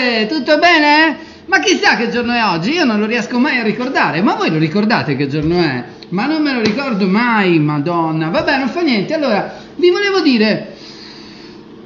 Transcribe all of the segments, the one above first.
state? Tutto bene? Ma chissà che giorno è oggi, io non lo riesco mai a ricordare, ma voi lo ricordate che giorno è? Ma non me lo ricordo mai, madonna. Vabbè, non fa niente. Allora, vi volevo dire,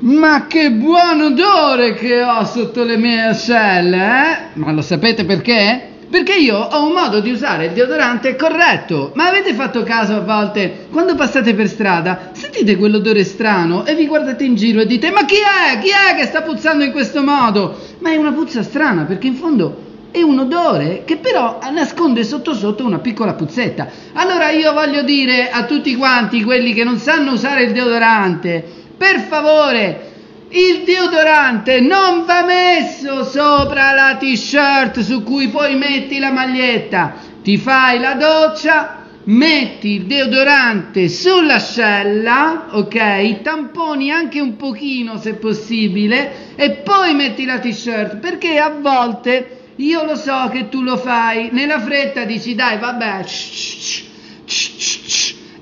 ma che buon odore che ho sotto le mie ascelle, eh? Ma lo sapete perché? Perché io ho un modo di usare il deodorante corretto. Ma avete fatto caso a volte, quando passate per strada, sentite quell'odore strano e vi guardate in giro e dite ma chi è? Chi è che sta puzzando in questo modo? Ma è una puzza strana perché in fondo è un odore che però nasconde sotto sotto una piccola puzzetta. Allora io voglio dire a tutti quanti quelli che non sanno usare il deodorante, per favore, il deodorante non va messo sopra la t-shirt su cui poi metti la maglietta. Ti fai la doccia, metti il deodorante sull'ascella, ok? Tamponi anche un pochino se possibile e poi metti la t-shirt perché a volte io lo so che tu lo fai, nella fretta dici dai vabbè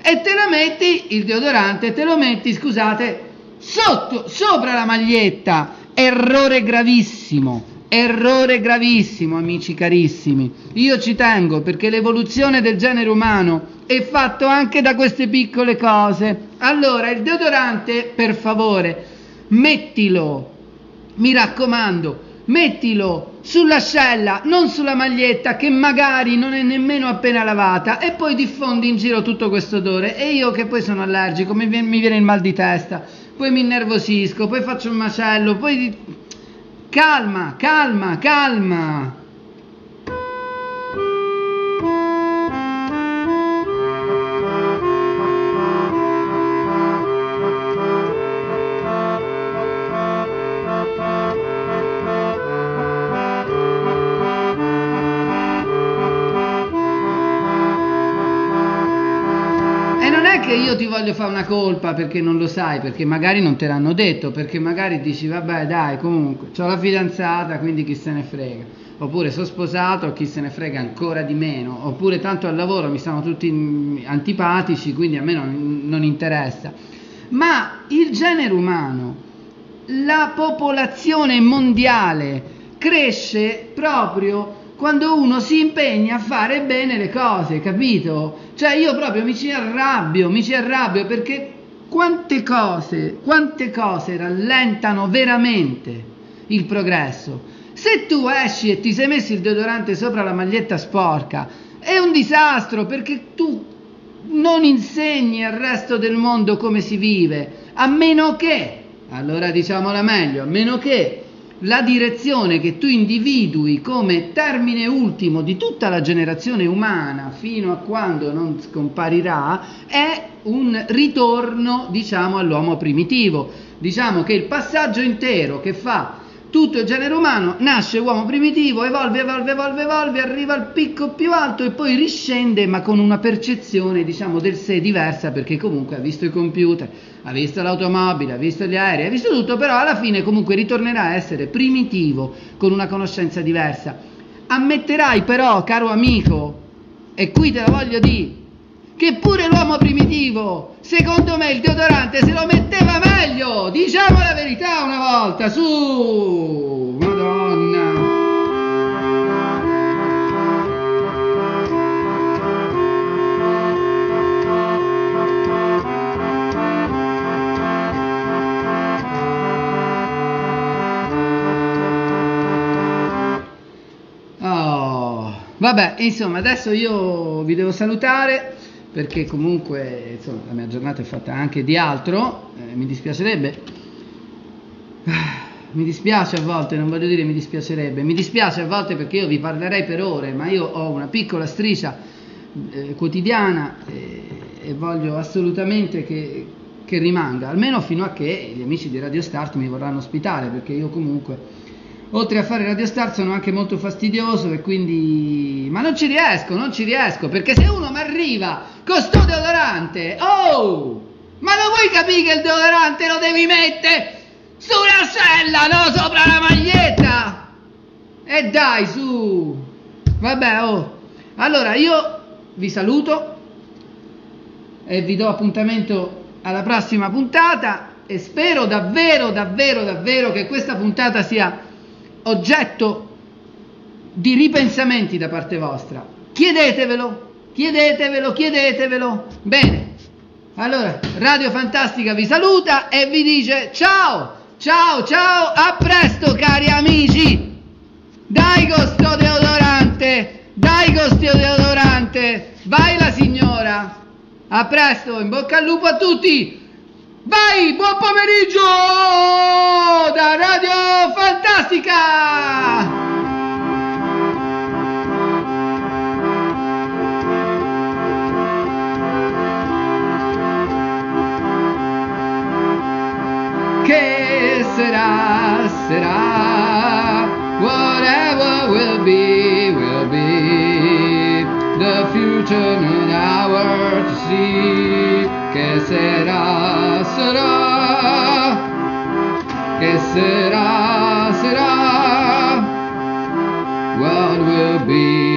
e te la metti il deodorante, te lo metti, scusate, sotto, sopra la maglietta. Errore gravissimo. Errore gravissimo, amici carissimi. Io ci tengo perché l'evoluzione del genere umano è fatto anche da queste piccole cose. Allora, il deodorante, per favore, mettilo. Mi raccomando, mettilo sull'ascella, non sulla maglietta che magari non è nemmeno appena lavata e poi diffondi in giro tutto questo odore e io che poi sono allergico, mi viene, mi viene il mal di testa poi mi innervosisco, poi faccio un macello, poi... Calma, calma, calma. Che io ti voglio fare una colpa perché non lo sai, perché magari non te l'hanno detto, perché magari dici vabbè dai comunque ho la fidanzata quindi chi se ne frega, oppure sono sposato chi se ne frega ancora di meno, oppure tanto al lavoro mi stanno tutti antipatici quindi a me non, non interessa. Ma il genere umano, la popolazione mondiale cresce proprio quando uno si impegna a fare bene le cose, capito? Cioè io proprio mi ci arrabbio, mi ci arrabbio perché quante cose, quante cose rallentano veramente il progresso. Se tu esci e ti sei messo il deodorante sopra la maglietta sporca, è un disastro perché tu non insegni al resto del mondo come si vive, a meno che, allora diciamola meglio, a meno che la direzione che tu individui come termine ultimo di tutta la generazione umana fino a quando non scomparirà è un ritorno, diciamo, all'uomo primitivo. Diciamo che il passaggio intero che fa tutto il genere umano nasce uomo primitivo, evolve, evolve, evolve, evolve, arriva al picco più alto e poi riscende, ma con una percezione, diciamo, del sé diversa, perché comunque ha visto i computer, ha visto l'automobile, ha visto gli aerei, ha visto tutto, però alla fine comunque ritornerà a essere primitivo, con una conoscenza diversa. Ammetterai però, caro amico, e qui te lo voglio dire, che pure l'uomo primitivo, secondo me il deodorante se lo metteva meglio, diciamo verità una volta, su, madonna. Oh, vabbè, insomma, adesso io vi devo salutare perché comunque insomma, la mia giornata è fatta anche di altro, eh, mi dispiacerebbe, mi dispiace a volte, non voglio dire mi dispiacerebbe, mi dispiace a volte perché io vi parlerei per ore, ma io ho una piccola striscia eh, quotidiana eh, e voglio assolutamente che, che rimanga, almeno fino a che gli amici di Radio Start mi vorranno ospitare, perché io comunque oltre a fare Radio Star sono anche molto fastidioso e quindi... Ma non ci riesco, non ci riesco, perché se uno mi arriva con sto deodorante, oh! Ma lo vuoi capire che il deodorante lo devi mettere sulla sella, no? Sopra la maglietta? E dai, su! Vabbè, oh! Allora, io vi saluto e vi do appuntamento alla prossima puntata e spero davvero, davvero, davvero che questa puntata sia oggetto di ripensamenti da parte vostra. Chiedetevelo, chiedetevelo, chiedetevelo. Bene, allora Radio Fantastica vi saluta e vi dice ciao, ciao, ciao, a presto cari amici. Dai con sto deodorante, dai con sto deodorante, vai la signora. A presto, in bocca al lupo a tutti. Vai, buon pomeriggio da Radio Fantastica! será. Whatever will be, will be. The future not ours to see. Que será, será. Que será, será. What will be.